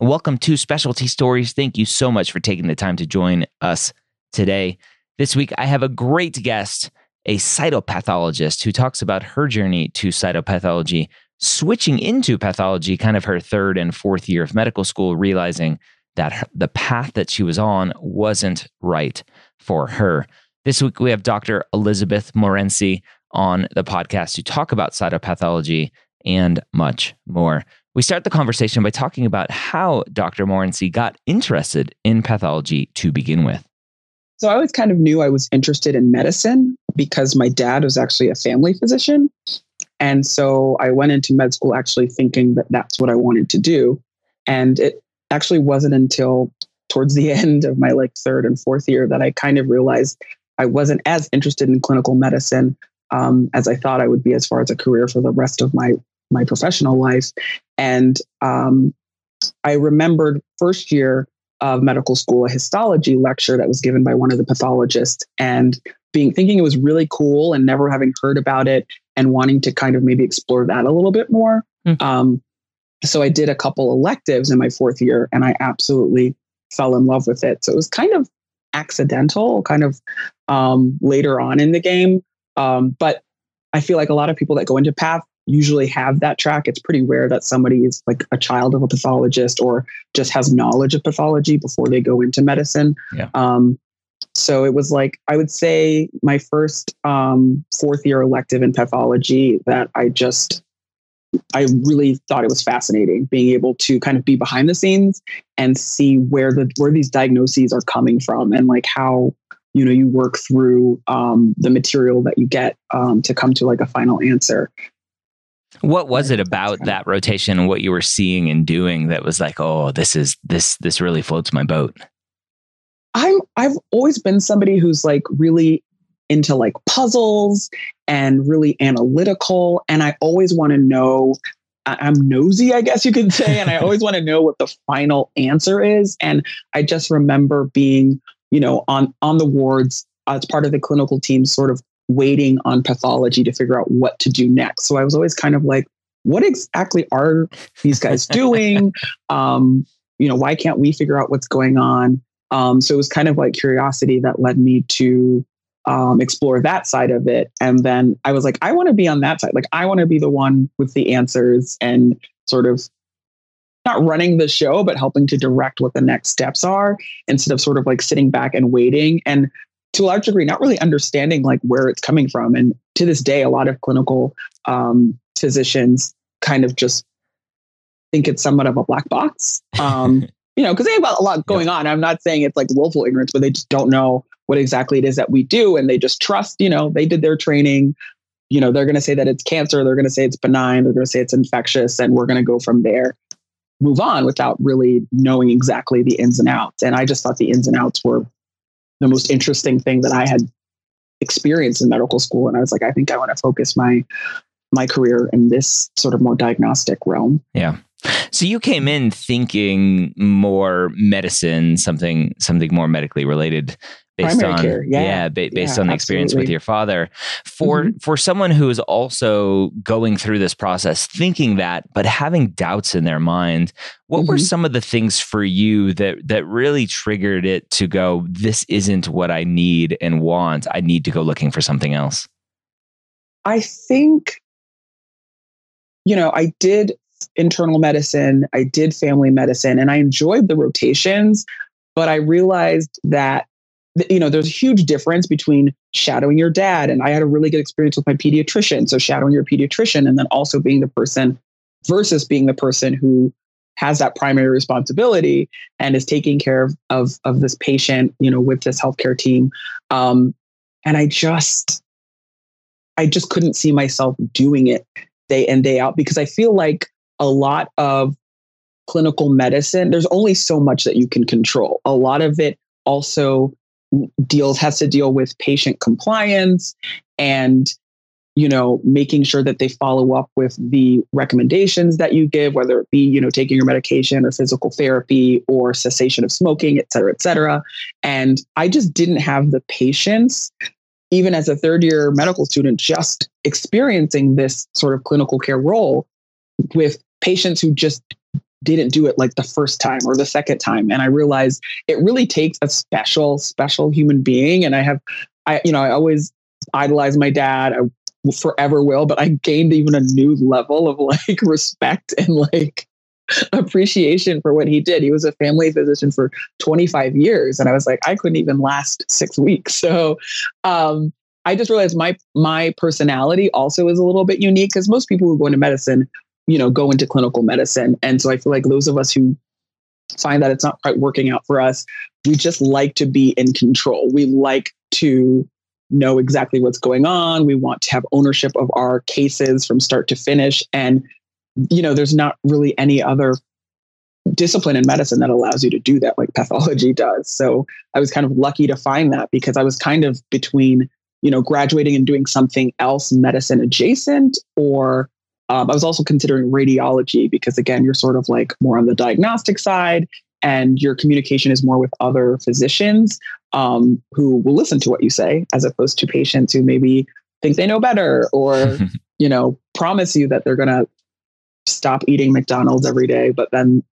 Welcome to Specialty Stories. Thank you so much for taking the time to join us today. This week, I have a great guest, a cytopathologist who talks about her journey to cytopathology, switching into pathology, kind of her third and fourth year of medical school, realizing that the path that she was on wasn't right for her. This week, we have Dr. Elizabeth Morency on the podcast to talk about cytopathology and much more. We start the conversation by talking about how Dr. Morency got interested in pathology to begin with. So I always kind of knew I was interested in medicine because my dad was actually a family physician. And so I went into med school actually thinking that that's what I wanted to do. And it actually wasn't until towards the end of my like third and fourth year that I kind of realized I wasn't as interested in clinical medicine um, as I thought I would be as far as a career for the rest of my my professional life. And um, I remembered first year of medical school a histology lecture that was given by one of the pathologists, and being thinking it was really cool and never having heard about it and wanting to kind of maybe explore that a little bit more. Mm-hmm. Um, so I did a couple electives in my fourth year, and I absolutely fell in love with it. So it was kind of accidental, kind of um, later on in the game. Um, but I feel like a lot of people that go into path usually have that track. It's pretty rare that somebody is like a child of a pathologist or just has knowledge of pathology before they go into medicine. Yeah. Um, so it was like I would say my first um, fourth year elective in pathology that I just I really thought it was fascinating being able to kind of be behind the scenes and see where the where these diagnoses are coming from and like how you know you work through um, the material that you get um, to come to like a final answer what was it about that rotation and what you were seeing and doing that was like, oh, this is this this really floats my boat? I'm I've always been somebody who's like really into like puzzles and really analytical. And I always want to know, I'm nosy, I guess you could say. And I always want to know what the final answer is. And I just remember being, you know, on on the wards as part of the clinical team, sort of waiting on pathology to figure out what to do next. So I was always kind of like, what exactly are these guys doing? um, you know, why can't we figure out what's going on? Um, so it was kind of like curiosity that led me to um, explore that side of it. And then I was like, I want to be on that side. Like, I want to be the one with the answers and sort of not running the show, but helping to direct what the next steps are instead of sort of like sitting back and waiting. And to a large degree not really understanding like where it's coming from. And to this day a lot of clinical um, physicians kind of just think it's somewhat of a black box. Um, you know because they have a lot going on. I'm not saying it's like willful ignorance but they just don't know what exactly it is that we do and they just trust you know they did their training. You know they're going to say that it's cancer they're going to say it's benign they're going to say it's infectious and we're going to go from there move on without really knowing exactly the ins and outs. And i just thought the ins and outs were the most interesting thing that I had experienced in medical school. And I was like, I think I want to focus my my career in this sort of more diagnostic realm. Yeah. So you came in thinking more medicine, something something more medically related based Primary on care, yeah, yeah ba- based yeah, on the experience absolutely. with your father for Mhm. for someone who is also going through this process thinking that but having doubts in their mind what were Mhm. some of the things for you that that really triggered it to go this isn't what I need and want I need to go looking for something else I think, you know, I did internal medicine, I did family medicine, and I enjoyed the rotations, but I realized that, th- you know, there's a huge difference between shadowing your dad. And I had a really good experience with my pediatrician. So shadowing your pediatrician and then also being the person versus being the person who has that primary responsibility and is taking care of, of, of this patient, you know, with this healthcare team. Um, and I just, I just couldn't see myself doing it day in, day out because I feel like a lot of clinical medicine, there's only so much that you can control. A lot of it also deals has to deal with patient compliance and you know making sure that they follow up with the recommendations that you give whether it be you know taking your medication or physical therapy or cessation of smoking et cetera et cetera. And i just didn't have the patience even as a third year medical student just experiencing this sort of clinical care role with patients who just didn't do it like the first time or the second time and i realized it really takes a special special human being and i have i you know i always idolize my dad i forever will but i gained even a new level of like respect and like appreciation for what he did. He was a family physician for 25 years and i was like i couldn't even last six weeks. So um I just realized my my personality also is a little bit unique because most people who go into medicine you know, go into clinical medicine. And so I feel like those of us who find that it's not quite working out for us, we just like to be in control. We like to know exactly what's going on. We want to have ownership of our cases from start to finish. And, you know, there's not really any other discipline in medicine that allows you to do that like pathology does. So I was kind of lucky to find that because I was kind of between, you know, graduating and doing something else medicine adjacent or um, I was also considering radiology because, again, you're sort of like more on the diagnostic side and your communication is more with other physicians um, who will listen to what you say as opposed to patients who maybe think they know better or, you know, promise you that they're going to stop eating McDonald's every day, but then,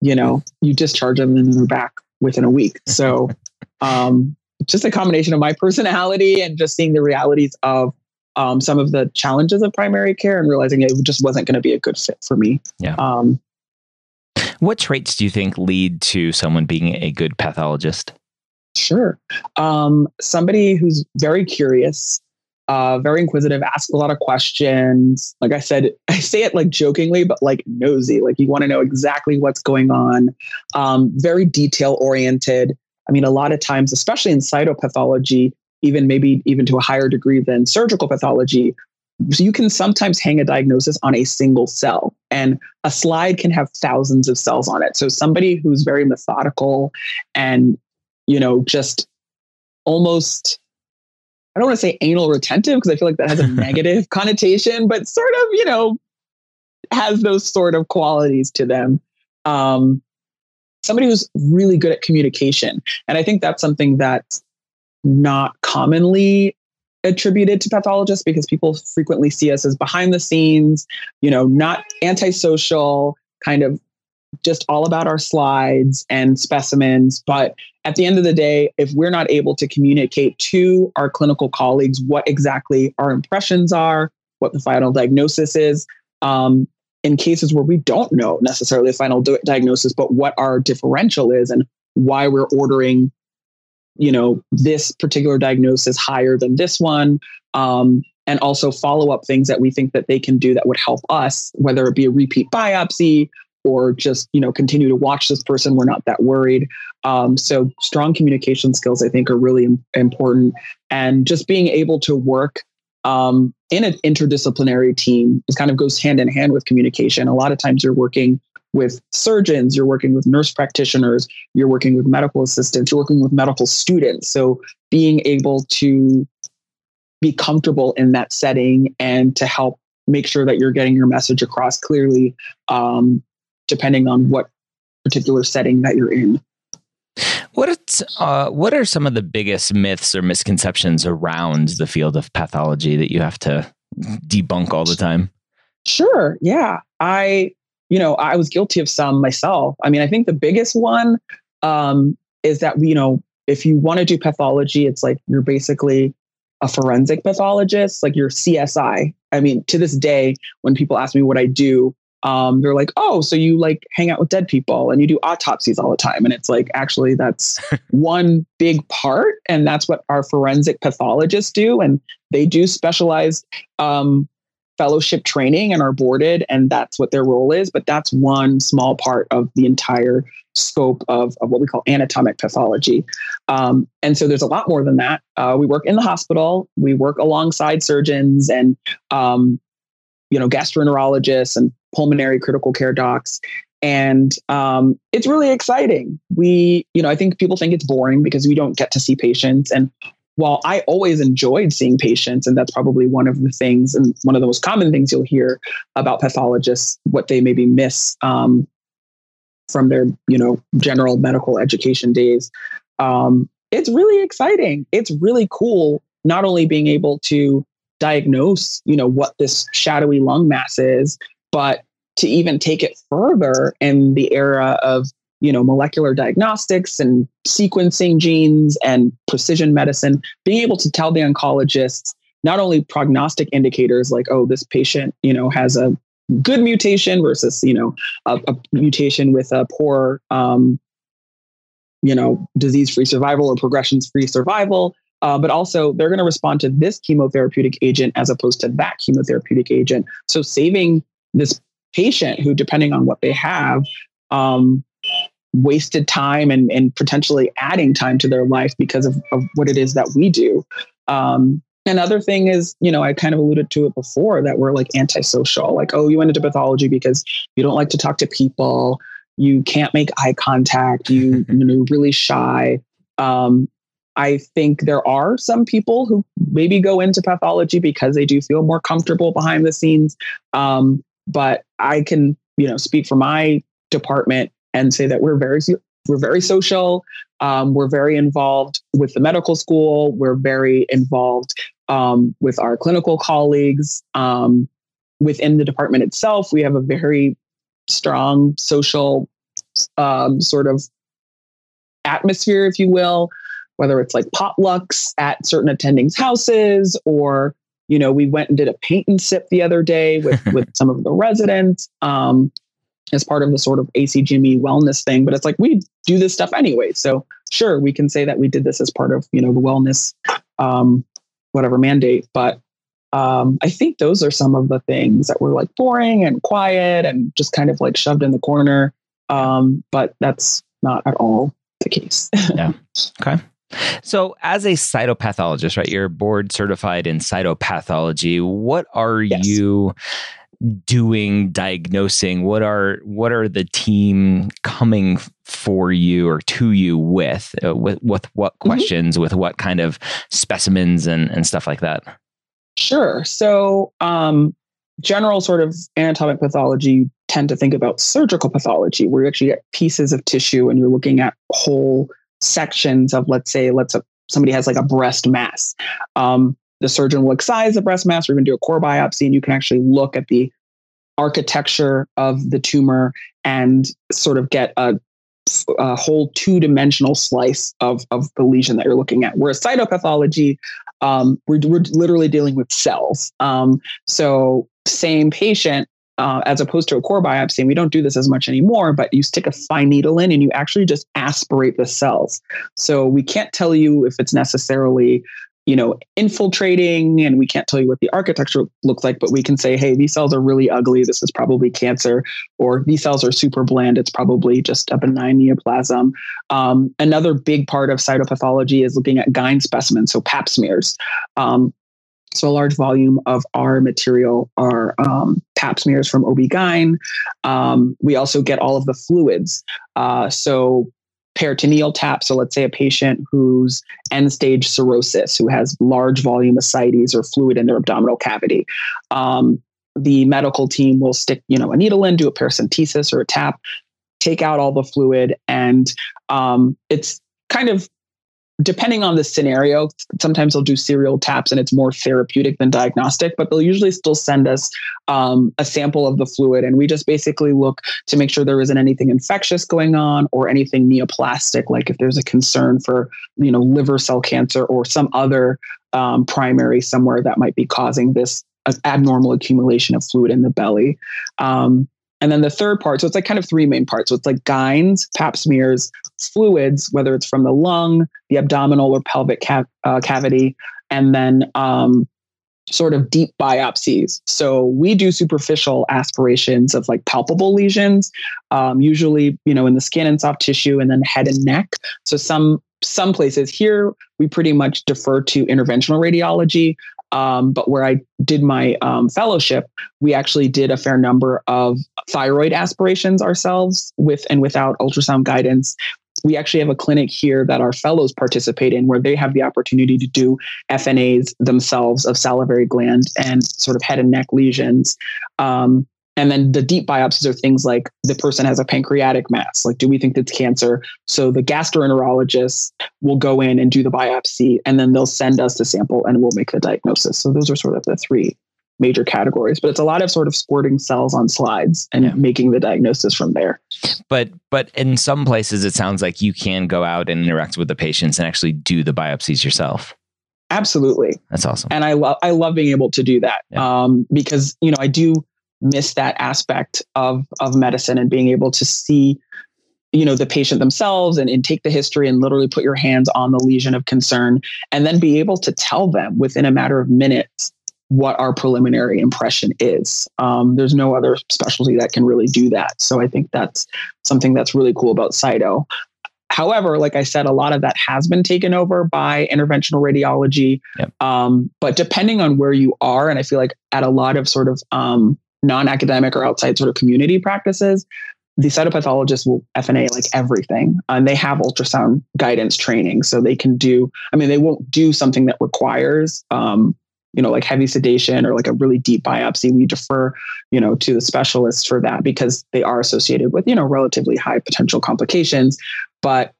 you know, you discharge them and then they're back within a week. So, um, just a combination of my personality and just seeing the realities of um, some of the challenges of primary care and realizing it just wasn't going to be a good fit for me. Yeah. Um, what traits do you think lead to someone being a good pathologist? Sure. Um, somebody who's very curious, uh, very inquisitive, asks a lot of questions. Like I said, I say it like jokingly, but like nosy. Like you want to know exactly what's going on. Um, very detail oriented. I mean, a lot of times, especially in cytopathology, even maybe even to a higher degree than surgical pathology. So you can sometimes hang a diagnosis on a single cell, and a slide can have thousands of cells on it. So somebody who's very methodical and you know just almost I don't want to say anal retentive because I feel like that has a negative connotation, but sort of, you know, has those sort of qualities to them. Um, somebody who's really good at communication. And I think that's something that not commonly attributed to pathologists because people frequently see us as behind the scenes, you know, not antisocial, kind of just all about our slides and specimens. But at the end of the day, if we're not able to communicate to our clinical colleagues what exactly our impressions are, what the final diagnosis is, um, in cases where we don't know necessarily the final di- diagnosis, but what our differential is and why we're ordering you know, this particular diagnosis higher than this one. Um, and also follow up things that we think that they can do that would help us, whether it be a repeat biopsy or just you know continue to watch this person. We're not that worried. Um, so strong communication skills, I think, are really important, and just being able to work um, in an interdisciplinary team. It kind of goes hand in hand with communication. A lot of times you're working with surgeons, you're working with nurse practitioners, you're working with medical assistants, you're working with medical students. So being able to be comfortable in that setting and to help make sure that you're getting your message across clearly, um, depending on what particular setting that you're in. What uh, what are some of the biggest myths or misconceptions around the field of pathology that you have to debunk all the time? Sure. Yeah. I you know, I was guilty of some myself. I mean, I think the biggest one um, is that, you know, if you want to do pathology, it's like you're basically a forensic pathologist, like you're CSI. I mean, to this day, when people ask me what I do, um, they're like, oh, so you like hang out with dead people and you do autopsies all the time. And it's like, actually, that's one big part. And that's what our forensic pathologists do. And they do specialized um, fellowship training and are boarded, and that's what their role is. But that's one small part of the entire scope of, of what we call anatomic pathology. Um, and so there's a lot more than that. Uh, we work in the hospital, we work alongside surgeons and, um, you know, gastroenterologists and pulmonary critical care docs. and um, it's really exciting. We, you know, I think people think it's boring because we don't get to see patients. And while I always enjoyed seeing patients, and that's probably one of the things and one of the most common things you'll hear about pathologists, what they maybe miss um, from their, you know, general medical education days. Um, it's really exciting. It's really cool, not only being able to diagnose, you know, what this shadowy lung mass is, but to even take it further in the era of you know molecular diagnostics and sequencing genes and precision medicine being able to tell the oncologists not only prognostic indicators like oh this patient you know has a good mutation versus you know a, a mutation with a poor um, you know disease free survival or progressions free survival uh, but also they're going to respond to this chemotherapeutic agent as opposed to that chemotherapeutic agent. So saving this patient who depending on what they have um, wasted time and, and potentially adding time to their life because of, of what it is that we do. Um, another thing is, you know, I kind of alluded to it before that we're like antisocial. Like, oh, you went into pathology because you don't like to talk to people, you can't make eye contact, you you know, really shy. Um, I think there are some people who maybe go into pathology because they do feel more comfortable behind the scenes. Um, but I can, you know, speak for my department and say that we're very we're very social. Um, we're very involved with the medical school. We're very involved um, with our clinical colleagues. Um, within the department itself, we have a very strong social um, sort of atmosphere, if you will, whether it's like potlucks at certain attendings' houses or you know we went and did a paint and sip the other day with with some of the residents um, as part of the sort of ACGME wellness thing. But it's like we do this stuff anyway. So sure, we can say that we did this as part of, you know, the wellness um, whatever mandate. But um, I think those are some of the things that were like boring and quiet and just kind of like shoved in the corner. Um, but that's not at all the case. yeah. Okay. So, as a cytopathologist, right, you're board certified in cytopathology. What are yes. you doing diagnosing what are what are the team coming for you or to you with uh, with, with what mm-hmm. questions mm-hmm. with what kind of specimens and and stuff like that sure so um general sort of anatomic pathology you tend to think about surgical pathology where you actually get pieces of tissue and you're looking at whole sections of let's say let's somebody has like a breast mass um, the surgeon will excise the breast mass or even do a core biopsy, and you can actually look at the architecture of the tumor and sort of get a, a whole two dimensional slice of, of the lesion that you're looking at. Whereas cytopathology, um, we're, we're literally dealing with cells. Um, so, same patient, uh, as opposed to a core biopsy. And we don't do this as much anymore, but you stick a fine needle in and you actually just aspirate the cells. So we can't tell you if it's necessarily you know, infiltrating and we can't tell you what the architecture looks like, but we can say, hey, these cells are really ugly. This is probably cancer. Or these cells are super bland. It's probably just a benign neoplasm. Um, another big part of cytopathology is looking at gyne specimens, so pap smears. Um, so a large volume of our material are um, pap smears from OB-GYN. Um, we also get all of the fluids. Uh, so peritoneal tap. So let's say a patient who's end stage cirrhosis, who has large volume ascites or fluid in their abdominal cavity. Um, the medical team will stick, you know, a needle in, do a paracentesis or a tap, take out all the fluid, and um, it's kind of depending on the scenario, sometimes they'll do serial taps and it's more therapeutic than diagnostic, but they'll usually still send us um, a sample of the fluid. And we just basically look to make sure there isn't anything infectious going on or anything neoplastic, like if there's a concern for, you know, liver cell cancer or some other um, primary somewhere that might be causing this abnormal accumulation of fluid in the belly. Um, and then the third part, so it's like kind of three main parts. So it's like gynes, pap smears, fluids, whether it's from the lung, the abdominal or pelvic ca- uh, cavity, and then um, sort of deep biopsies. So we do superficial aspirations of like palpable lesions, um, usually you know in the skin and soft tissue, and then head and neck. So some some places here we pretty much defer to interventional radiology. Um, but where I did my um, fellowship, we actually did a fair number of thyroid aspirations ourselves with and without ultrasound guidance. We actually have a clinic here that our fellows participate in where they have the opportunity to do FNAs themselves of salivary gland and sort of head and neck lesions. Um, and then the deep biopsies are things like the person has a pancreatic mass. Like, do we think it's cancer? So the gastroenterologist will go in and do the biopsy, and then they'll send us the sample and we'll make the diagnosis. So those are sort of the three major categories. But it's a lot of sort of squirting cells on slides and yeah. making the diagnosis from there. But but in some places, it sounds like you can go out and interact with the patients and actually do the biopsies yourself. Absolutely, that's awesome. And I love I love being able to do that yeah. um, because you know I do miss that aspect of of medicine and being able to see you know the patient themselves and, and take the history and literally put your hands on the lesion of concern and then be able to tell them within a matter of minutes what our preliminary impression is um, there's no other specialty that can really do that so i think that's something that's really cool about cyto However, like I said, a lot of that has been taken over by interventional radiology. Yep. Um, but depending on where you are, and I feel like at a lot of sort of um, non-academic or outside sort of community practices, the cytopathologists will FNA like everything. And they have ultrasound guidance training. So they can do, I mean, they won't do something that requires, um, you know, like heavy sedation or like a really deep biopsy. We defer, you know, to the specialists for that because they are associated with, you know, relatively high potential complications. But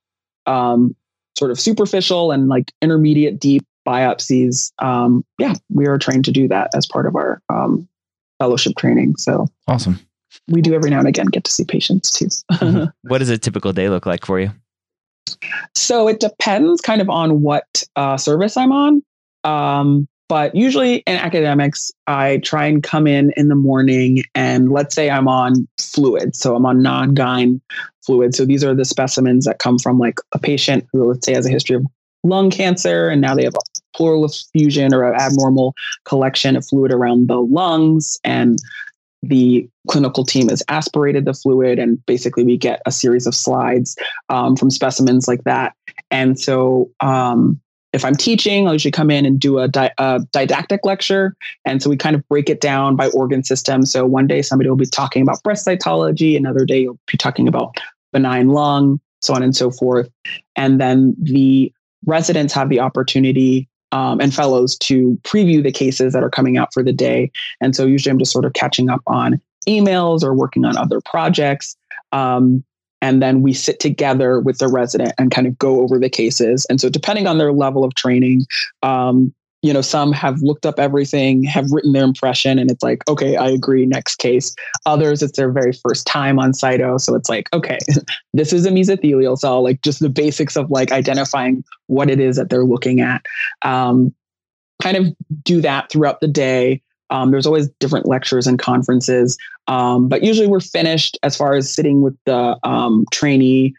um, sort of superficial and like intermediate deep biopsies, um, yeah, we are trained to do that as part of our um, fellowship training. So awesome. We do every now and again get to see patients too. mm-hmm. What does a typical day look like for you? So it depends kind of on what uh, service I'm on. Um, but usually in academics, I try and come in in the morning and let's say I'm on fluid. So I'm on non gyn fluid. So these are the specimens that come from like a patient who, let's say, has a history of lung cancer and now they have pleural effusion or an abnormal collection of fluid around the lungs and the clinical team has aspirated the fluid and basically we get a series of slides um, from specimens like that. And so um, if i'm teaching i'll usually come in and do a, di- a, didactic lecture. And so we kind of break it down by organ system. So one day somebody will be talking about breast cytology another day you'll be talking about benign lung so on and so forth. And then the residents have the opportunity um, and fellows to preview the cases that are coming out for the day. And so usually I'm just sort of catching up on emails or working on other projects. Um, and then we sit together with the resident and kind of go over the cases. And so, depending on their level of training, um, you know, some have looked up everything, have written their impression, and it's like, okay, I agree, next case. Others, it's their very first time on Cyto. So it's like, okay, this is a mesothelial cell, like just the basics of like identifying what it is that they're looking at. Um, kind of do that throughout the day. Um, there's always different lectures and conferences, um, but usually we're finished as far as sitting with the um, trainee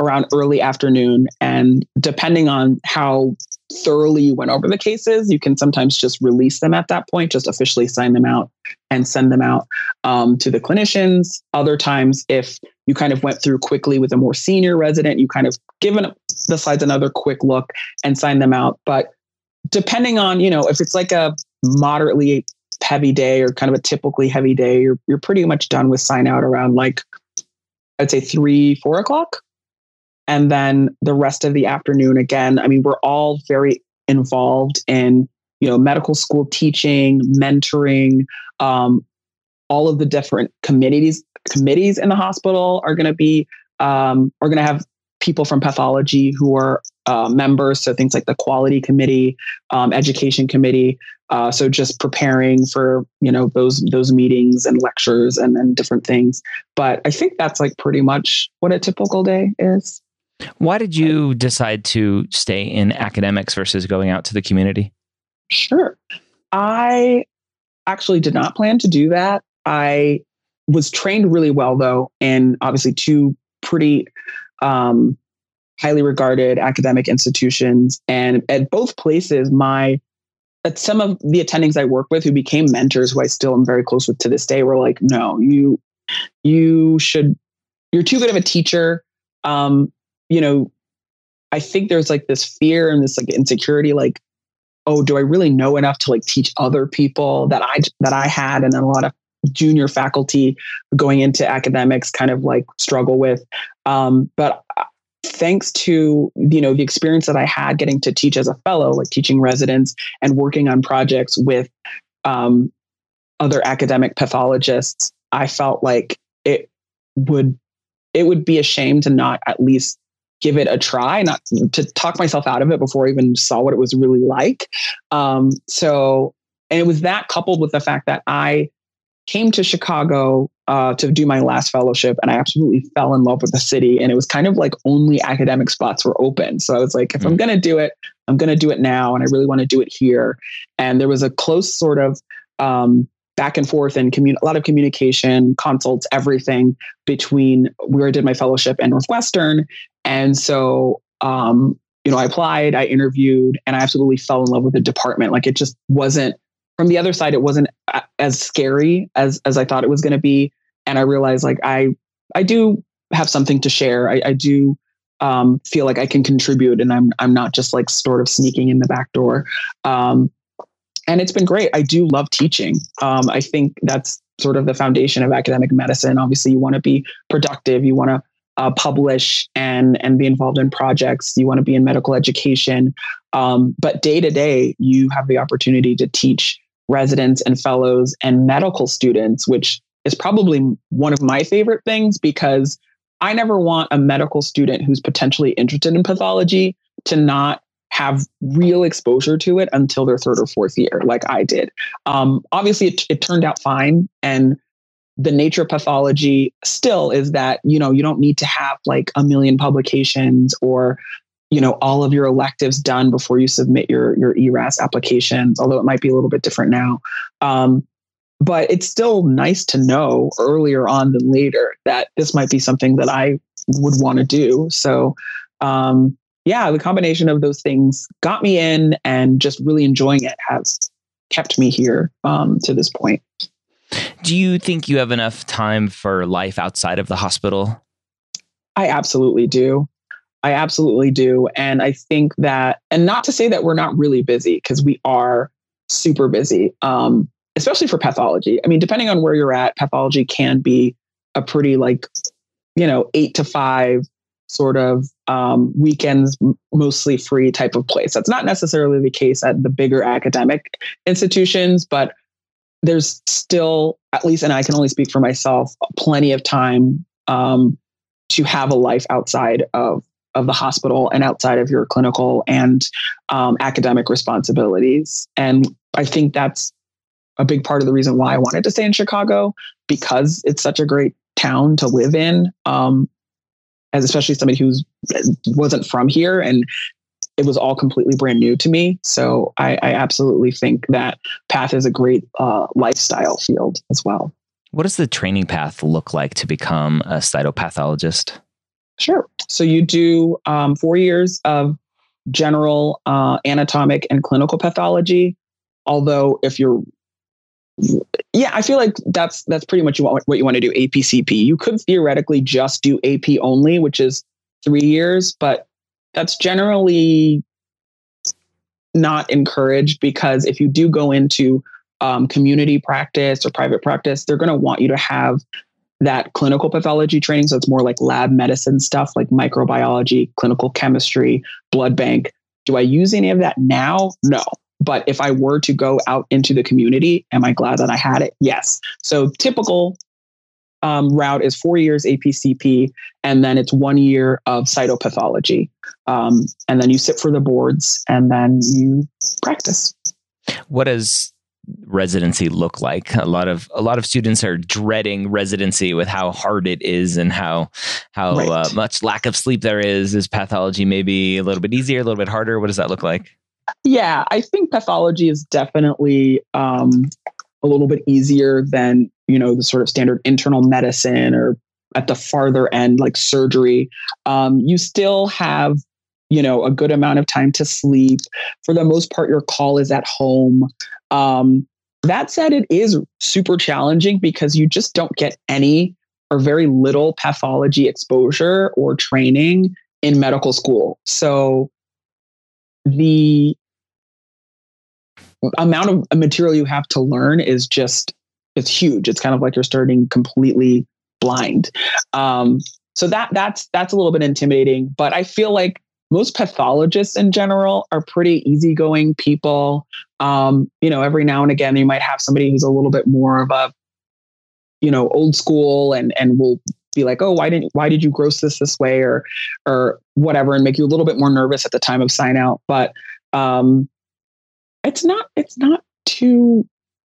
around early afternoon. And depending on how thoroughly you went over the cases, you can sometimes just release them at that point, just officially sign them out and send them out um, to the clinicians. Other times, if you kind of went through quickly with a more senior resident, you kind of given the slides another quick look and sign them out. But depending on, you know, if it's like a moderately heavy day or kind of a typically heavy day, you're you're pretty much done with sign out around like I'd say three, four o'clock. And then the rest of the afternoon, again, I mean, we're all very involved in, you know, medical school teaching, mentoring, um, all of the different committees committees in the hospital are going to be um, are going to have people from pathology who are uh, members so things like the quality committee um, education committee uh, so just preparing for you know those those meetings and lectures and then different things. But i think that's like pretty much what a typical day is why did you decide to stay in academics versus going out to the community? Sure. I actually did not plan to do that. I was trained really well, though, in obviously two pretty um, highly regarded academic institutions. And at both places, my at some of the attendings I work with who became mentors, who I still am very close with to this day, were like, "No, you, you should. You're too good of a teacher. Um, you know, I think there's like this fear and this like insecurity, like, oh, do I really know enough to like teach other people that I that I had, and then a lot of junior faculty going into academics kind of like struggle with. Um, but uh, thanks to you know the experience that I had getting to teach as a fellow, like teaching residents and working on projects with um, other academic pathologists, I felt like it would it would be a shame to not at least give it a try, not to talk myself out of it before I even saw what it was really like. Um, so, and it was that coupled with the fact that I came to Chicago uh, to do my last fellowship, and I absolutely fell in love with the city. And it was kind of like only academic spots were open. So I was like, if mm-hmm. I'm mm. going to do it, I'm going to do it now, and I really want to do it here. And there was a close sort of um, back and forth and commun- a lot of communication, consults, everything between where I did my fellowship and Northwestern. And so, um, you know, I applied, I interviewed, and I absolutely fell in love with the department. Like it just wasn't from the other side. It wasn't as scary as as I thought it was going to be. And I realized like I I do have something to share. I, I do um, feel like I can contribute, and I'm I'm not just like sort of sneaking in the back door. Um, and it's been great. I do love teaching. Um, I think that's sort of the foundation of academic medicine. Obviously, you want to be productive. You want to uh, publish and and be involved in projects. You want to be in medical education. Um, but day to day, you have the opportunity to teach residents and fellows and medical students, which is probably one of my favorite things because I never want a medical student who's potentially interested in pathology to not have real exposure to it until their third or fourth year, like I did. Um, obviously, it, it turned out fine. And the nature of pathology still is that, you know, you don't need to have like a million publications or you know all of your electives done before you submit your your ERAS applications although it might be a little bit different now um, but it's still nice to know earlier on than later that this might be something that I would want to do so um, yeah, the combination of those things got me in and just really enjoying it has kept me here um, to this point. Do you think you have enough time for life outside of the hospital? I absolutely do. I absolutely do. And I think that, and not to say that we're not really busy, because we are super busy, um, especially for pathology. I mean, depending on where you're at, pathology can be a pretty like, you know, eight to five sort of um, weekends mostly free type of place. That's not necessarily the case at the bigger academic institutions, but there's still, at least, and I can only speak for myself, plenty of time um, to have a life outside of of the hospital and outside of your clinical and um, academic responsibilities. And I think that's a big part of the reason why I wanted to stay in Chicago because it's such a great town to live in. Um, as especially somebody who's wasn't from here and it was all completely brand new to me. So I, I absolutely think that path is a great uh, lifestyle field as well. What does the training path look like to become a cytopathologist? Sure. So you do um, four years of general uh, anatomic and clinical pathology. Although, if you're yeah, I feel like that's that's pretty much what, you want to do. APCP. You could theoretically just do AP only, which is three years, but that's generally not encouraged because if you do go into um, community practice or private practice, they're going to want you to have that clinical pathology training. So it's more like lab medicine stuff like microbiology, clinical chemistry, blood bank. Do I use any of that now? No. But if I were to go out into the community, am I glad that I had it? Yes. So typical um, route is four years APCP, and then it's one year of cytopathology. Um, and then you sit for the boards and then you practice. What does residency look like? A lot of a lot of students are dreading residency with how hard it is and how how right. uh, much lack of sleep there is. Is pathology maybe a little bit easier, a little bit harder? What does that look like? Yeah, I think pathology is definitely um, a little bit easier than you know the sort of standard internal medicine or at the farther end like surgery. Um, you still have you know a good amount of time to sleep. For the most part, your call is at home. Um, that said, it is super challenging because you just don't get any or very little pathology exposure or training in medical school. So the amount of material you have to learn is just it's huge. It's kind of like you're starting completely blind. Um, so that that's that's a little bit intimidating, but I feel like most pathologists in general are pretty easygoing people. Um, you know, every now and again you might have somebody who's a little bit more of a, you know, old school and and will be like, oh, why didn't why did you gross this this way or or whatever, and make you a little bit more nervous at the time of sign out. But um, it's not it's not too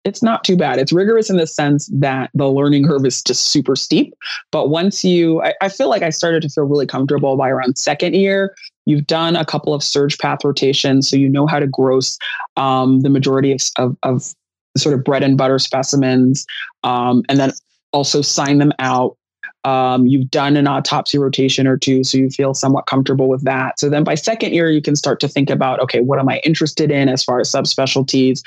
it's not too bad. It's rigorous in the sense that the learning curve is just super steep. But once you, I, I, feel like I started to feel really comfortable by around second year. You've done a couple of surge path rotations, so you know how to gross um, the majority of, of, of, sort of bread and butter specimens, um, and then also sign them out. Um, you've done an autopsy rotation or two, so you feel somewhat comfortable with that. So then by second year, you can start to think about okay, what am I interested in as far as subspecialties?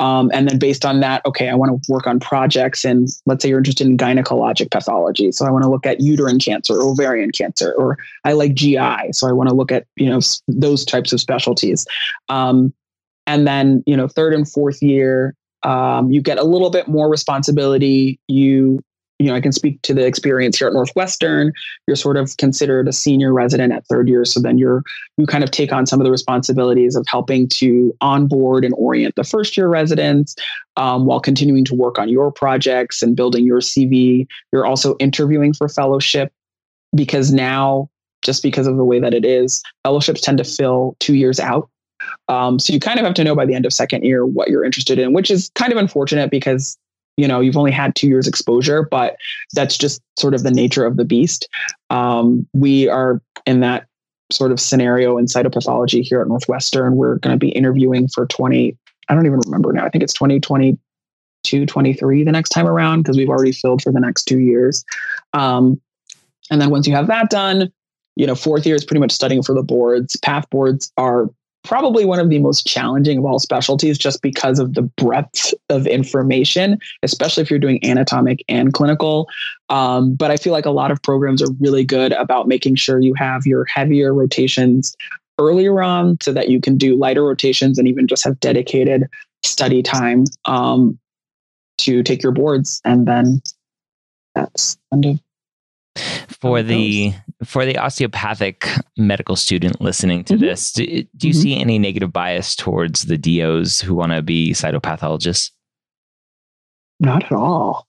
Um, and then based on that, okay, I want to work on projects. And let's say you're interested in gynecologic pathology. So I want to look at uterine cancer, or ovarian cancer, or I like GI. So I want to look at, you know, those types of specialties. Um, and then, you know, third and fourth year, um, you get a little bit more responsibility. You you know, I can speak to the experience here at Northwestern. You're sort of considered a senior resident at third year. So then you're, you kind of take on some of the responsibilities of helping to onboard and orient the first year residents um, while continuing to work on your projects and building your CV. You're also interviewing for fellowship because now, just because of the way that it is, fellowships tend to fill two years out. Um, so you kind of have to know by the end of second year what you're interested in, which is kind of unfortunate because you know you've only had two years exposure but that's just sort of the nature of the beast. Um, we are in that sort of scenario in cytopathology here at northwestern. We're going to be interviewing for 20 i don't even remember now. I think it's 2022 23 the next time around because we've already filled for the next two years. Um, and then once you have that done you know fourth year is pretty much studying for the boards. Path boards are probably one of the most challenging of all specialties just because of the breadth of information, especially if you're doing anatomic and clinical. Um, but I feel like a lot of programs are really good about making sure you have your heavier rotations earlier on so that you can do lighter rotations and even just have dedicated study time um, to take your boards. And then that's kind of for the for the osteopathic medical student listening to mm-hmm. this do, do you mm-hmm. see any negative bias towards the DOs who want to be cytopathologists? Not at all.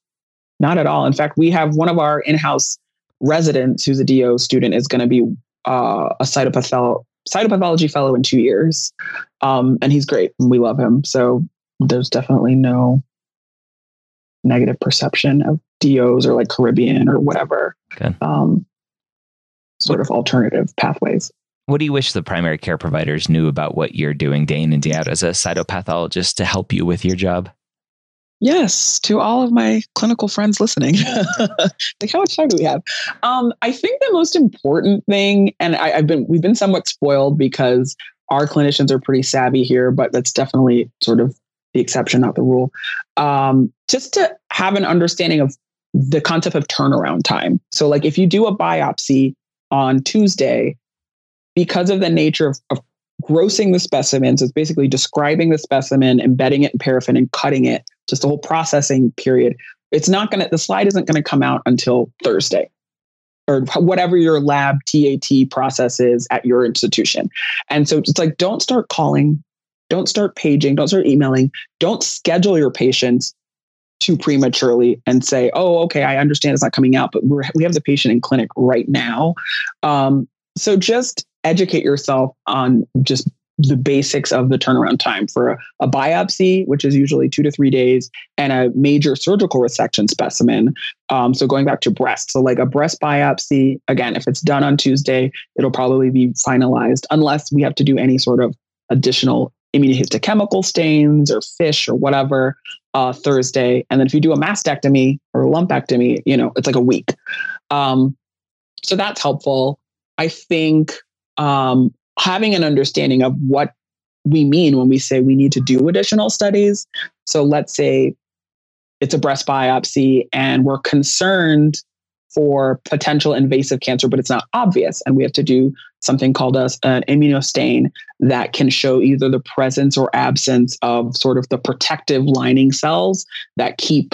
Not at all. In fact we have one of our in-house residents who's a DO student is going to be uh, a cytopatholo- cytopathology fellow in two years. Um, and he's great. And we love him. So there's definitely no negative perception of DOs or like Caribbean or whatever um, sort of alternative pathways. What do you wish the primary care providers knew about what you're doing day in and day out as a cytopathologist to help you with your job? Yes, to all of my clinical friends listening. like, how much time do we have? Um, I think the most important thing, and I, I've been, we've been somewhat spoiled because our clinicians are pretty savvy here, but that's definitely sort of the exception, not the rule. Um, just to have an understanding of the concept of turnaround time. So, like if you do a biopsy on Tuesday, because of the nature of, of grossing the specimen, so it's basically describing the specimen, embedding it in paraffin, and cutting it, just the whole processing period. It's not going to, the slide isn't going to come out until Thursday or whatever your lab TAT process is at your institution. And so it's like, don't start calling, don't start paging, don't start emailing, don't schedule your patients too prematurely and say, oh, okay, I understand it's not coming out, but we're, we have the patient in clinic right now. Um, so just educate yourself on just the basics of the turnaround time for a, a, biopsy, which is usually two to three days, and a major surgical resection specimen. Um, so going back to breast, so like a breast biopsy, again, if it's done on Tuesday, it'll probably be finalized unless we have to do any sort of additional immunohistochemical stains or FISH or whatever uh, Thursday. And then if you do a mastectomy or a lumpectomy, you know, it's like a week. Um, so that's helpful. I think um, having an understanding of what we mean when we say we need to do additional studies. So let's say it's a breast biopsy and we're concerned for potential invasive cancer, but it's not obvious. And we have to do something called a, an immunostain that can show either the presence or absence of sort of the protective lining cells that keep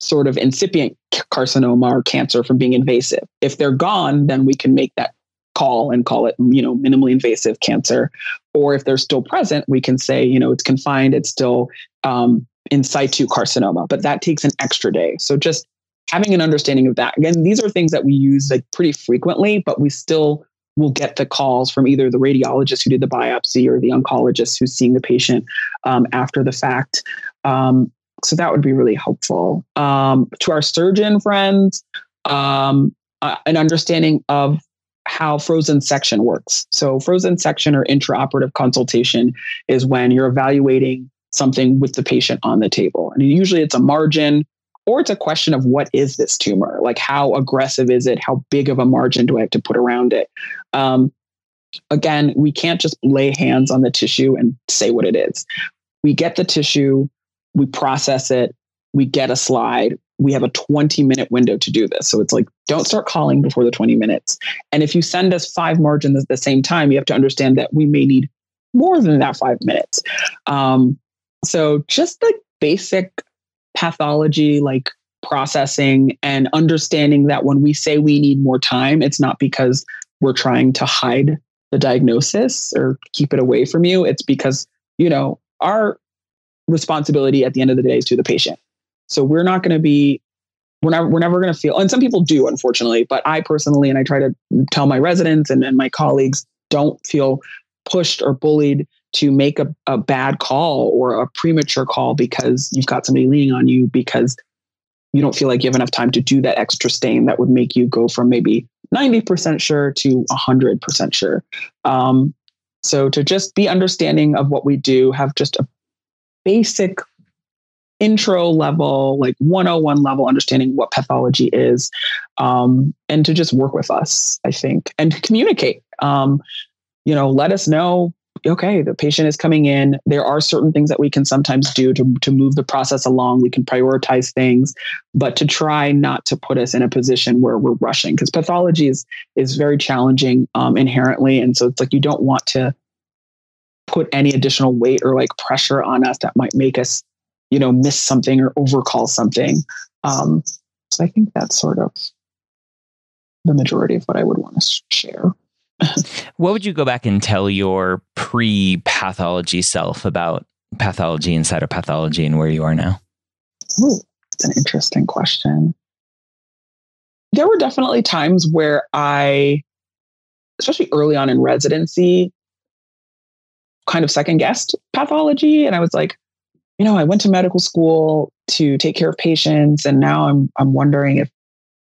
sort of incipient carcinoma or cancer from being invasive. If they're gone, then we can make that call and call it, you know, minimally invasive cancer. Or if they're still present, we can say, you know, it's confined, it's still um, in situ carcinoma, but that takes an extra day. So just having an understanding of that. Again, these are things that we use like pretty frequently, but we still will get the calls from either the radiologist who did the biopsy or the oncologist who's seeing the patient um, after the fact. Um, so that would be really helpful. Um, to our surgeon friends, uh, an understanding of how frozen section works. So, frozen section or intraoperative consultation is when you're evaluating something with the patient on the table. And usually it's a margin or it's a question of what is this tumor? Like, how aggressive is it? How big of a margin do I have to put around it? Um, again, we can't just lay hands on the tissue and say what it is. We get the tissue, we process it, we get a slide. We have a 20 minute window to do this. So it's like, don't start calling before the 20 minutes. And if you send us five margins at the same time, you have to understand that we may need more than that five minutes. Um, so just the basic pathology, like processing and understanding that when we say we need more time, it's not because we're trying to hide the diagnosis or keep it away from you. It's because, you know, our responsibility at the end of the day is to the patient. So we're not going to be we're never, we're never going to feel and some people do unfortunately but i personally and i try to tell my residents and, and my colleagues don't feel pushed or bullied to make a, a bad call or a premature call because you've got somebody leaning on you because you don't feel like you have enough time to do that extra stain that would make you go from maybe 90% sure to 100% sure um, so to just be understanding of what we do have just a basic intro level, like 101 level understanding what pathology is, um, and to just work with us, I think, and to communicate. Um, you know, let us know. Okay, the patient is coming in. There are certain things that we can sometimes do to, to move the process along. We can prioritize things, but to try not to put us in a position where we're rushing because pathology is is very challenging um, inherently, and so it's like you don't want to put any additional weight or like pressure on us that might make us, you know, miss something or overcall something. Um, so I think that's sort of the majority of what I would want to share. What would you go back and tell your pre pathology self about pathology and cytopathology and where you are now? Ooh, that's an interesting question. There were definitely times where I, especially early on in residency, kind of second guessed pathology. And I was like, you know, I went to medical school to take care of patients, and now I'm I'm wondering if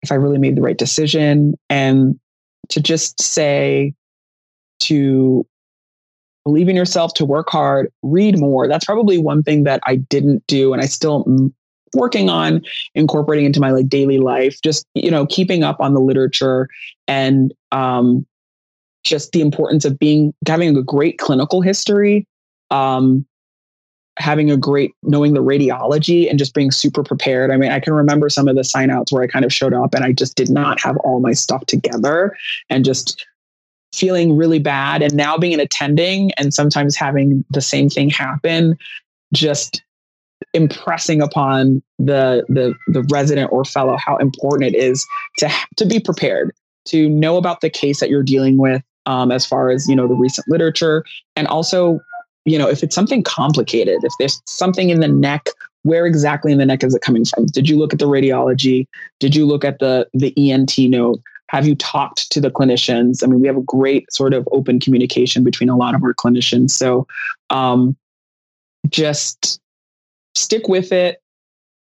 if I really made the right decision. And to just say to believe in yourself, to work hard, read more. That's probably one thing that I didn't do, and I still working on incorporating into my like daily life. Just you know, keeping up on the literature and um, just the importance of being having a great clinical history um, having a great knowing the radiology and just being super prepared. I mean, I can remember some of the sign outs where I kind of showed up and I just did not have all my stuff together and just feeling really bad. And now being an attending and sometimes having the same thing happen, just impressing upon the the the resident or fellow how important it is to to be prepared to know about the case that you're dealing with um, as far as you know the recent literature and also you know if it's something complicated if there's something in the neck where exactly in the neck is it coming from? Did you look at the radiology? Did you look at the the ent note? Have you talked to the clinicians? I mean we have a great sort of open communication between a lot of our clinicians. So um, just stick with it.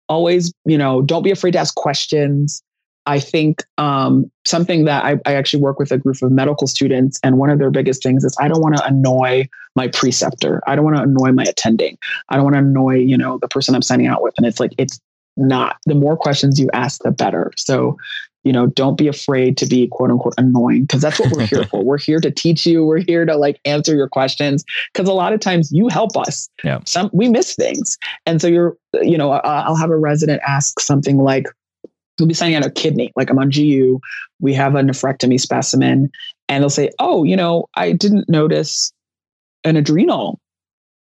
Always you know don't be afraid to ask questions I think um, something that I, I, actually work with a group of medical students, and one of their biggest things is I don't want to annoy my preceptor. I don't want to annoy my attending. I don't want to annoy, you know, the person I'm signing out with. And it's like it's not. The more questions you ask, the better. So, you know, don't be afraid to be quote unquote annoying because that's what we're here for. We're here to teach you. We're here to like answer your questions because a lot of times you help us. Yeah. Some we miss things, and so you're, you know, I'll have a resident ask something like we'll be sending out a kidney. Like I'm on GU, we have a nephrectomy specimen, and they'll say, "Oh, you know, I didn't notice an adrenal."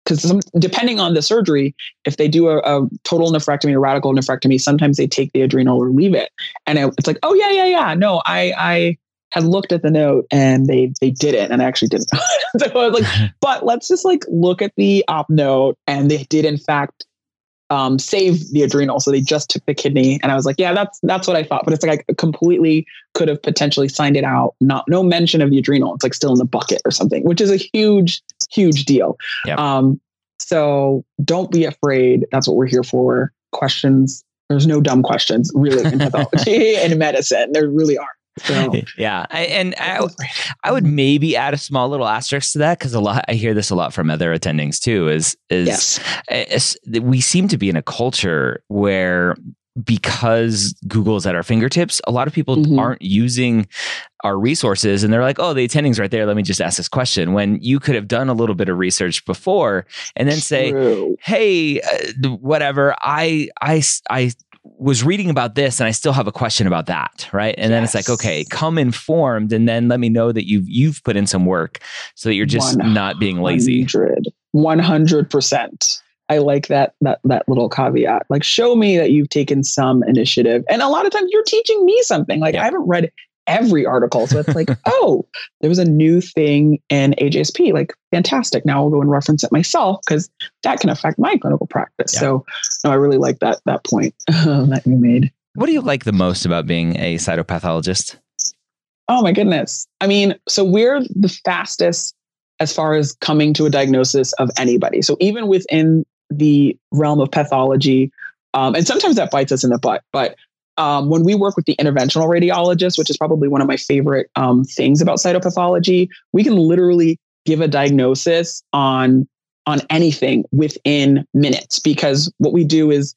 Because depending on the surgery, if they do a, a, total nephrectomy or radical nephrectomy, sometimes they take the adrenal or leave it. And it's like, oh yeah, yeah, yeah. No, I I had looked at the note and they they did it, and I actually didn't. so I was like, but let's just like look at the op note, and they did in fact um, save the adrenal. So they just took the kidney. And I was like, yeah, that's that's what I thought. But it's like I completely could have potentially signed it out. Not no mention of the adrenal. It's like still in the bucket or something, which is a huge, huge deal. Yep. Um, so don't be afraid. That's what we're here for. Questions. There's no dumb questions really in pathology and in medicine. There really are. So, yeah, I, and I, I would maybe add a small little asterisk to that because a lot I hear this a lot from other attendings too. Is is, yes. is we seem to be in a culture where because Google is at our fingertips, a lot of people mm-hmm. aren't using our resources and they're like, oh, the attending's right there. Let me just ask this question. When you could have done a little bit of research before and then say, True. hey, uh, whatever, I, I, I was reading about this and I still have a question about that, right? And yes. then it's like, okay, come informed and then let me know that you've you've put in some work so that you're just not being lazy. 100%. I like that that that little caveat. Like show me that you've taken some initiative. And a lot of times you're teaching me something. Like yeah. I haven't read every article. So it's like, oh, there was a new thing in AJSP. Like, fantastic. Now I'll go and reference it myself because that can affect my clinical practice. Yeah. So no, I really like that that point that you made. What do you like the most about being a cytopathologist? Oh my goodness. I mean, so we're the fastest as far as coming to a diagnosis of anybody. So even within the realm of pathology, um, and sometimes that bites us in the butt, but um, when we work with the interventional radiologist, which is probably one of my favorite um, things about cytopathology, we can literally give a diagnosis on on anything within minutes because what we do is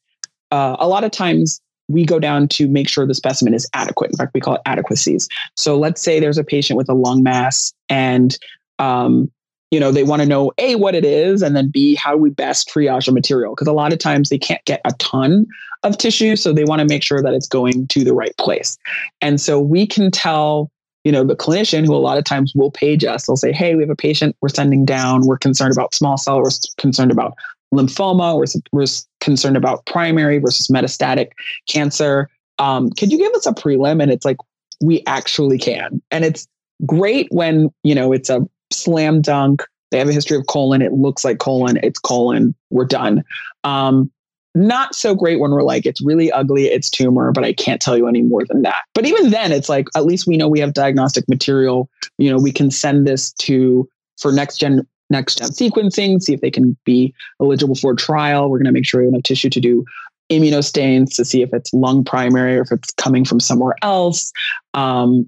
uh, a lot of times we go down to make sure the specimen is adequate. In fact, we call it adequacies. So let's say there's a patient with a lung mass and um, you know they want to know a what it is and then b how we best triage a material? Because a lot of times they can't get a ton of tissue so they want to make sure that it's going to the right place. And so we can tell you know the clinician who a lot of times will page us. They'll say hey we have a patient we're sending down. We're concerned about small cell. We're concerned about lymphoma. We're, we're concerned about primary versus metastatic cancer. Um, could you give us a prelim? And it's like we actually can. And it's great when you know it's a slam dunk. They have a history of colon. It looks like colon. It's colon. We're done. Um, not so great when we're like, it's really ugly. It's tumor, but I can't tell you any more than that. But even then, it's like, at least we know we have diagnostic material. You know, we can send this to for next gen next gen sequencing, see if they can be eligible for trial. We're going to make sure we have enough tissue to do immunostains to see if it's lung primary or if it's coming from somewhere else. Um,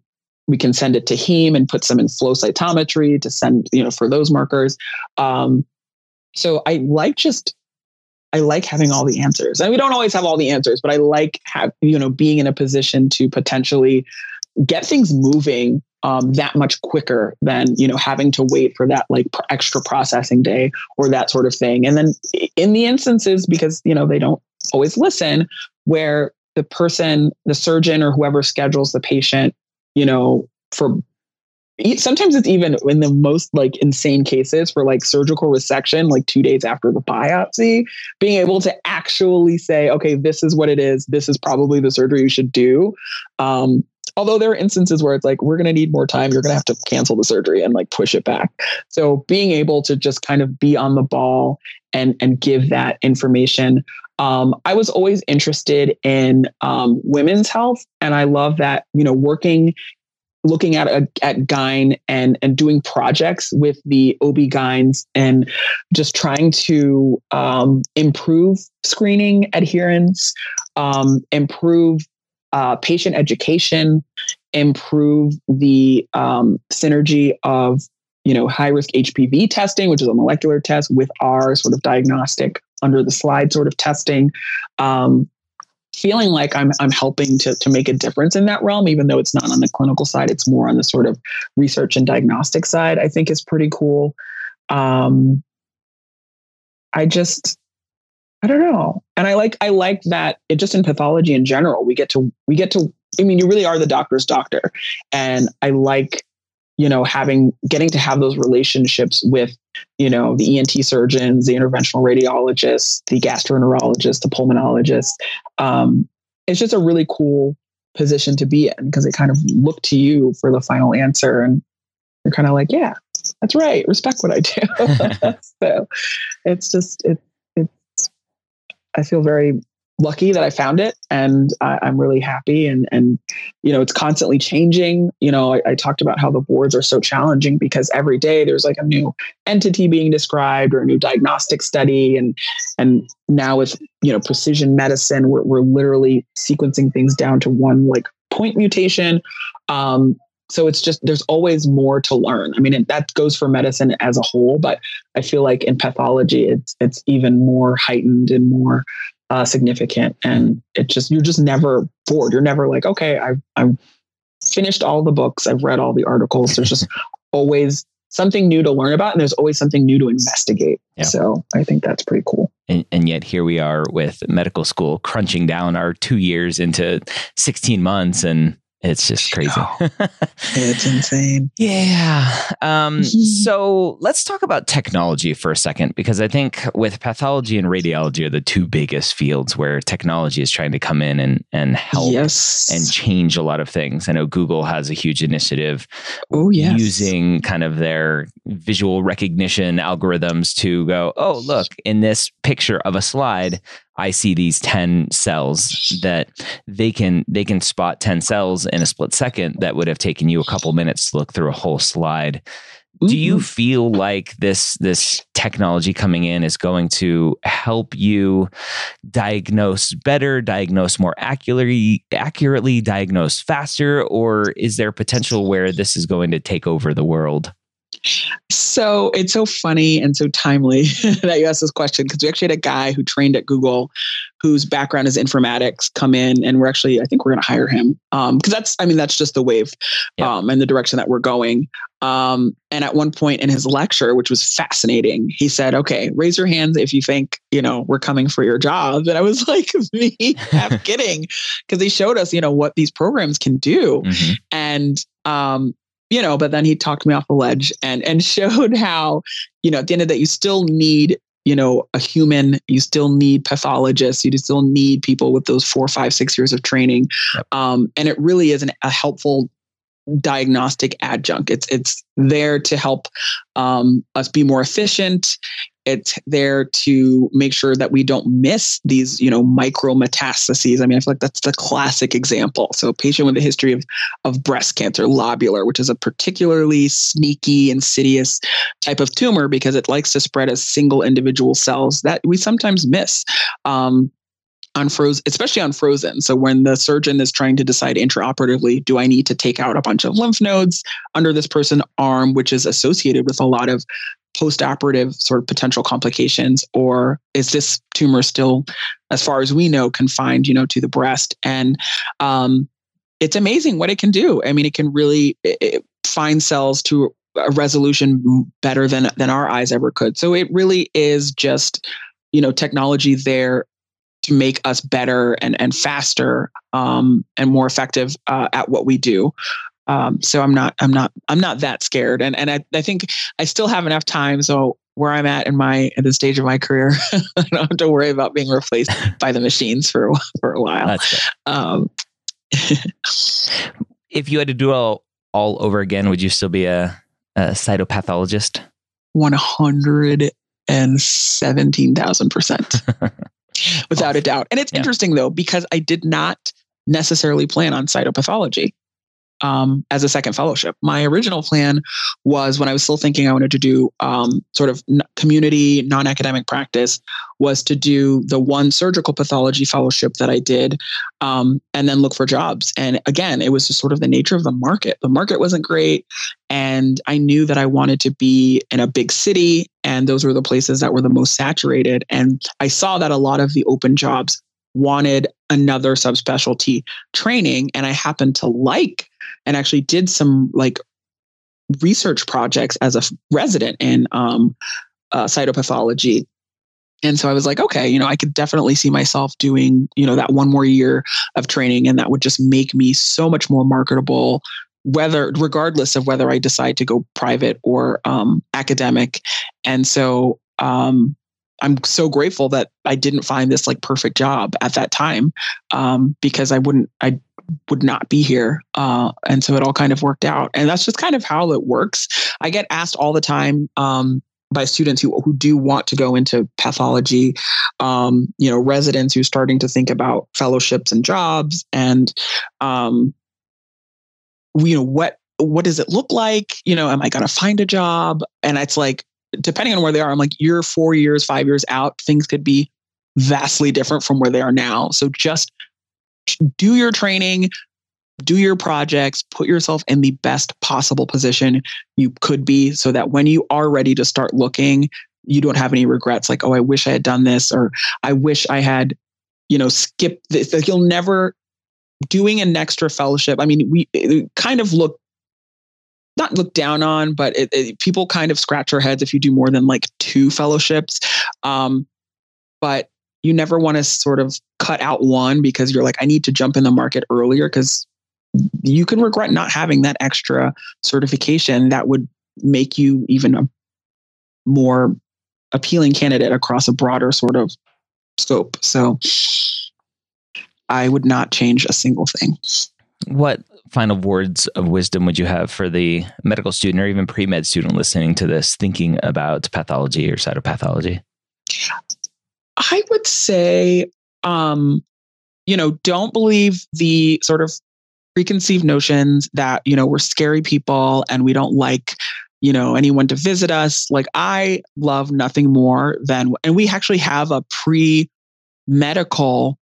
we can send it to heme and put some in flow cytometry to send you know for those markers. Um, so i like just i like having all the answers. And we don't always have all the answers but i like have you know being in a position to potentially get things moving um, that much quicker than you know having to wait for that like extra processing day or that sort of thing. And then in the instances because you know they don't always listen where the person the surgeon or whoever schedules the patient you know, for sometimes it's even in the most like insane cases for like surgical resection like 2 days after the biopsy being able to actually say okay this is what it is. This is probably the surgery you should do. Um although there are instances where it's like we're going to need more time. You're going to have to cancel the surgery and like push it back. So being able to just kind of be on the ball and and give that information um, I was always interested in um, women's health, and I love that you know working, looking at a, at Gyn and and doing projects with the OB-GYNs and just trying to um, improve screening adherence, um, improve uh, patient education, improve the um, synergy of you know high risk HPV testing, which is a molecular test, with our sort of diagnostic under the slide sort of testing. Um, feeling like I'm I'm helping to to make a difference in that realm, even though it's not on the clinical side, it's more on the sort of research and diagnostic side. I think is pretty cool. Um, I just I don't know, and I like I like that it just in pathology in general we get to we get to I mean you really are the doctor's doctor, and I like you know, having getting to have those relationships with, you know, the ENT surgeons, the interventional radiologists, the gastroenterologists, the pulmonologists. Um, it's just a really cool position to be in because they kind of look to you for the final answer and you're kind of like, yeah, that's right. Respect what I do. so it's just, it, it's, I feel very lucky that I found it and I, am really happy. And, and, you know, it's constantly changing. You know, I, I, talked about how the boards are so challenging because every day there's like a new entity being described or a new diagnostic study. And, and now with, you know, precision medicine, we're, we're literally sequencing things down to one like point mutation. Um, so it's just there's always more to learn. I mean, that goes for medicine as a whole, but I feel like in pathology, it's it's even more heightened and more uh, significant. And it just you're just never bored. You're never like, okay, I've I've finished all the books, I've read all the articles. There's just always something new to learn about, and there's always something new to investigate. Yeah. So I think that's pretty cool. And, and, yet here we are with medical school crunching down our two years into 16 months and it's just crazy. it's insane. Yeah. Um. So let's talk about technology for a second, because I think with pathology and radiology are the two biggest fields where technology is trying to come in and, and help yes. and change a lot of things. I know Google has a huge initiative oh, yes. using kind of their visual recognition algorithms to go, oh, look, in this picture of a slide, I see these 10 cells that they can they can spot 10 cells in a split second that would have taken you a couple minutes to look through a whole slide. Do you mm-hmm. feel like this this technology coming in is going to help you diagnose better, diagnose more accurately, accurately diagnose faster, or is there potential where this is going to take over the world? So it's so funny and so timely that you asked this question because we actually had a guy who trained at Google whose background is informatics come in and we're actually, I think we're going to hire him. Um, cause that's, I mean, that's just the wave, yeah. um, and the direction that we're going. Um, and at one point in his lecture, which was fascinating, he said, okay, raise your hands if you think, you know, we're coming for your job. And I was like, me, I'm kidding. Cause they showed us, you know, what these programs can do. Mm-hmm. And, um, you know, but then he talked me off the ledge and and showed how, you know, at the end of that, you still need, you know, a human, you still need pathologists, you still need people with those four, five, six years of training. Yep. Um, and it really is an, a helpful diagnostic adjunct. It's it's there to help um, us be more efficient. It's there to make sure that we don't miss these, you know, micro metastases. I mean, I feel like that's the classic example. So, a patient with a history of, of breast cancer, lobular, which is a particularly sneaky, insidious type of tumor because it likes to spread as single individual cells that we sometimes miss. Um, on frozen, especially on frozen. So when the surgeon is trying to decide intraoperatively, do I need to take out a bunch of lymph nodes under this person's arm, which is associated with a lot of post-operative sort of potential complications, or is this tumor still, as far as we know, confined, you know, to the breast? And um, it's amazing what it can do. I mean, it can really it, find cells to a resolution better than than our eyes ever could. So it really is just you know technology there to make us better and, and faster um, and more effective uh, at what we do. Um, so I'm not I'm not I'm not that scared, and and I, I think I still have enough time. So where I'm at in my at the stage of my career, I don't have to worry about being replaced by the machines for a, for a while. Um, if you had to do it all all over again, would you still be a, a cytopathologist? One hundred and seventeen thousand percent. without a doubt. And it's yeah. interesting though, because I did not necessarily plan on cytopathology um, as a second fellowship. My original plan was when I was still thinking I wanted to do um, sort of community, non academic practice, was to do the one surgical pathology fellowship that I did um, and then look for jobs. And again, it was just sort of the nature of the market. The market wasn't great. And I knew that I wanted to be in a big city, and those were the places that were the most saturated. And I saw that a lot of the open jobs wanted another subspecialty training. And I happened to like and actually did some like research projects as a resident in um, uh, cytopathology. And so I was like, okay, you know, I could definitely see myself doing, you know, that one more year of training, and that would just make me so much more marketable whether regardless of whether I decide to go private or um, academic. And so um, I'm so grateful that I didn't find this like perfect job at that time um, because I wouldn't I would not be here. Uh, and so it all kind of worked out. And that's just kind of how it works. I get asked all the time um, by students who, who do want to go into pathology, um, you know, residents who are starting to think about fellowships and jobs and, um, you know, what, what does it look like? You know, am I going to find a job? And it's like, depending on where they are, I'm like, you're four years, five years out, things could be vastly different from where they are now. So just do your training, do your projects, put yourself in the best possible position you could be so that when you are ready to start looking, you don't have any regrets like, oh, I wish I had done this, or I wish I had, you know, skipped this. Like you'll never doing an extra fellowship. I mean, we kind of look not look down on, but it, it, people kind of scratch their heads if you do more than like two fellowships. Um, but you never want to sort of cut out one because you're like, I need to jump in the market earlier because you can regret not having that extra certification that would make you even a more appealing candidate across a broader sort of scope. So I would not change a single thing. What final words of wisdom would you have for the medical student or even pre med student listening to this, thinking about pathology or cytopathology? I would say, um, you know, don't believe the sort of preconceived notions that, you know, we're scary people and we don't like, you know, anyone to visit us. Like, I love nothing more than, and we actually have a pre medical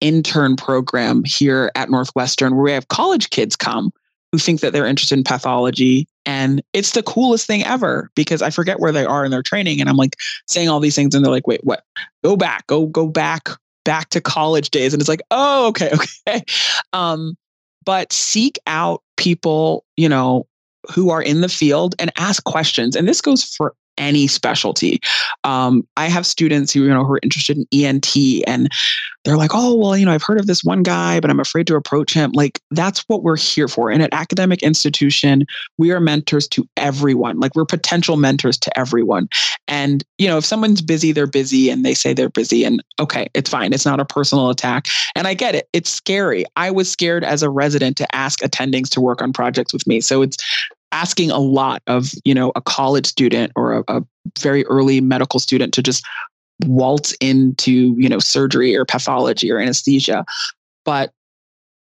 intern program here at Northwestern where we have college kids come who think that they're interested in pathology. And it's the coolest thing ever because I forget where they are in their training. And I'm like saying all these things and they're like, wait, what? Go back, go, go back, back to college days. And it's like, oh, okay, okay. Um, but seek out people, you know, who are in the field and ask questions. And this goes for any specialty. Um, I have students who you know who are interested in ENT, and they're like, "Oh, well, you know, I've heard of this one guy, but I'm afraid to approach him." Like that's what we're here for. And at academic institution, we are mentors to everyone. Like we're potential mentors to everyone. And you know, if someone's busy, they're busy, and they say they're busy, and okay, it's fine. It's not a personal attack. And I get it. It's scary. I was scared as a resident to ask attendings to work on projects with me. So it's asking a lot of you know a college student or a, a very early medical student to just waltz into you know surgery or pathology or anesthesia. But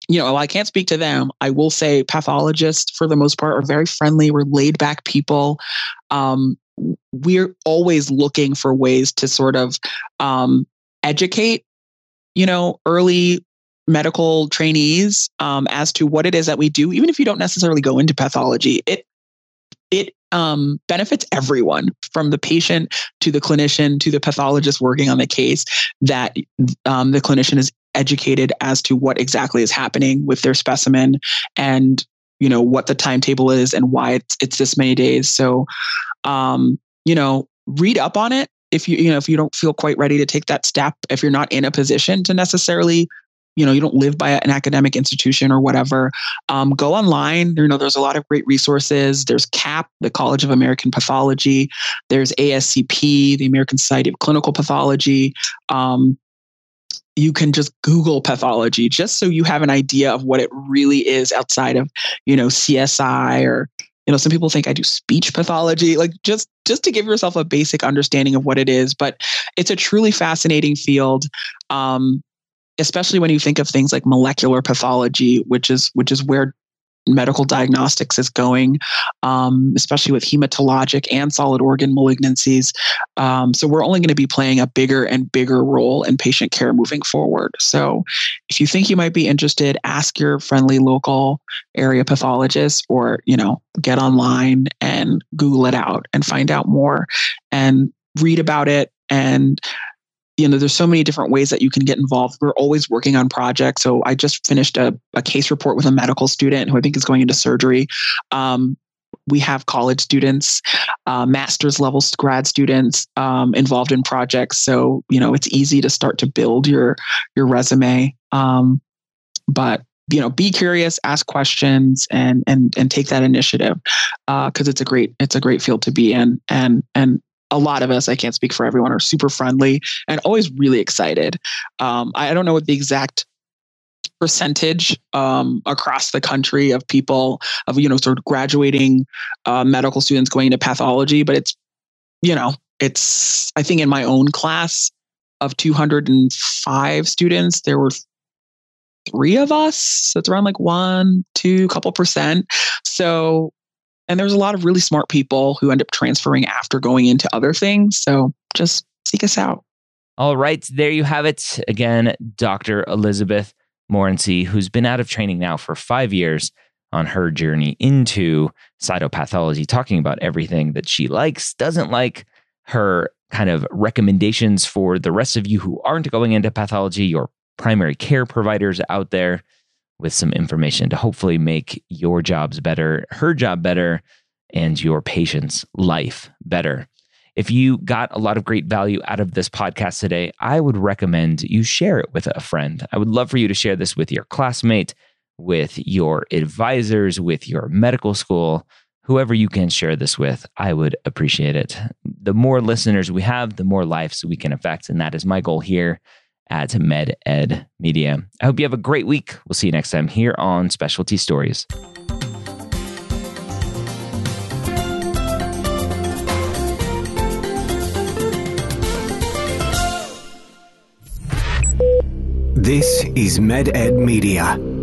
you know i can't speak to them i will say pathologists for the most part are very friendly. We're laid back people. Um, we're always looking for ways to sort of um, educate you know early medical trainees um, as to what it is that we do, even if you don't necessarily go into pathology. It it um, benefits everyone from the patient to the clinician to the pathologist working on the case that um, the clinician is educated as to what exactly is happening with their specimen and you know what the timetable is and why it's it's this many days so um, you know read up on it if you you know if you don't feel quite ready to take that step if you're not in a position to necessarily you know you don't live by an academic institution or whatever um, go online. You know there's a lot of great resources. There's cap the college of american pathology. There's ascp the american society of clinical pathology. Um, you can just google pathology just so you have an idea of what it really is outside of you know csi or you know some people think i do speech pathology like just just to give yourself a basic understanding of what it is but it's a truly fascinating field. Um, especially when you think of things like molecular pathology, which is which is where medical diagnostics is going, um, especially with hematologic and solid organ malignancies. Um, so we're only going to be playing a bigger and bigger role in patient care moving forward. So if you think you might be interested, ask your friendly local area pathologist or, you know, get online and Google it out and find out more and read about it and you know, there's so many different ways that you can get involved. We're always working on projects. So I just finished a, a case report with a medical student who I think is going into surgery. Um, we have college students, uh, master's level grad students um, involved in projects. So you know it's easy to start to build your your resume. Um, but you know be curious ask questions and and and take that initiative because uh, it's a great it's a great field to be in and and a lot of us i can't speak for everyone are super friendly and always really excited um, i don't know what the exact percentage um, across the country of people of you know sort of graduating uh, medical students going into pathology but it's you know it's i think in my own class of 205 students there were three of us. So it's around like one, two, couple percent. So, and there's a lot of really smart people who end up transferring after going into other things. So just seek us out. All right. There you have it. Again, Dr. Elizabeth Morency, who's been out of training now for five years on her journey into cytopathology, talking about everything that she likes, doesn't like, her kind of recommendations for the rest of you who aren't going into pathology, your primary care providers out there with some information to hopefully make your jobs better, her job better, and your patient's life better. If you got a lot of great value out of this podcast today, I would recommend you share it with a friend. I would love for you to share this with your classmate, with your advisors, with your medical school, whoever you can share this with. I would appreciate it. The more listeners we have, the more lives we can affect. And that is my goal here at MedEd Media. I hope you have a great week. We'll see you next time here on Specialty Stories. This is MedEd Media.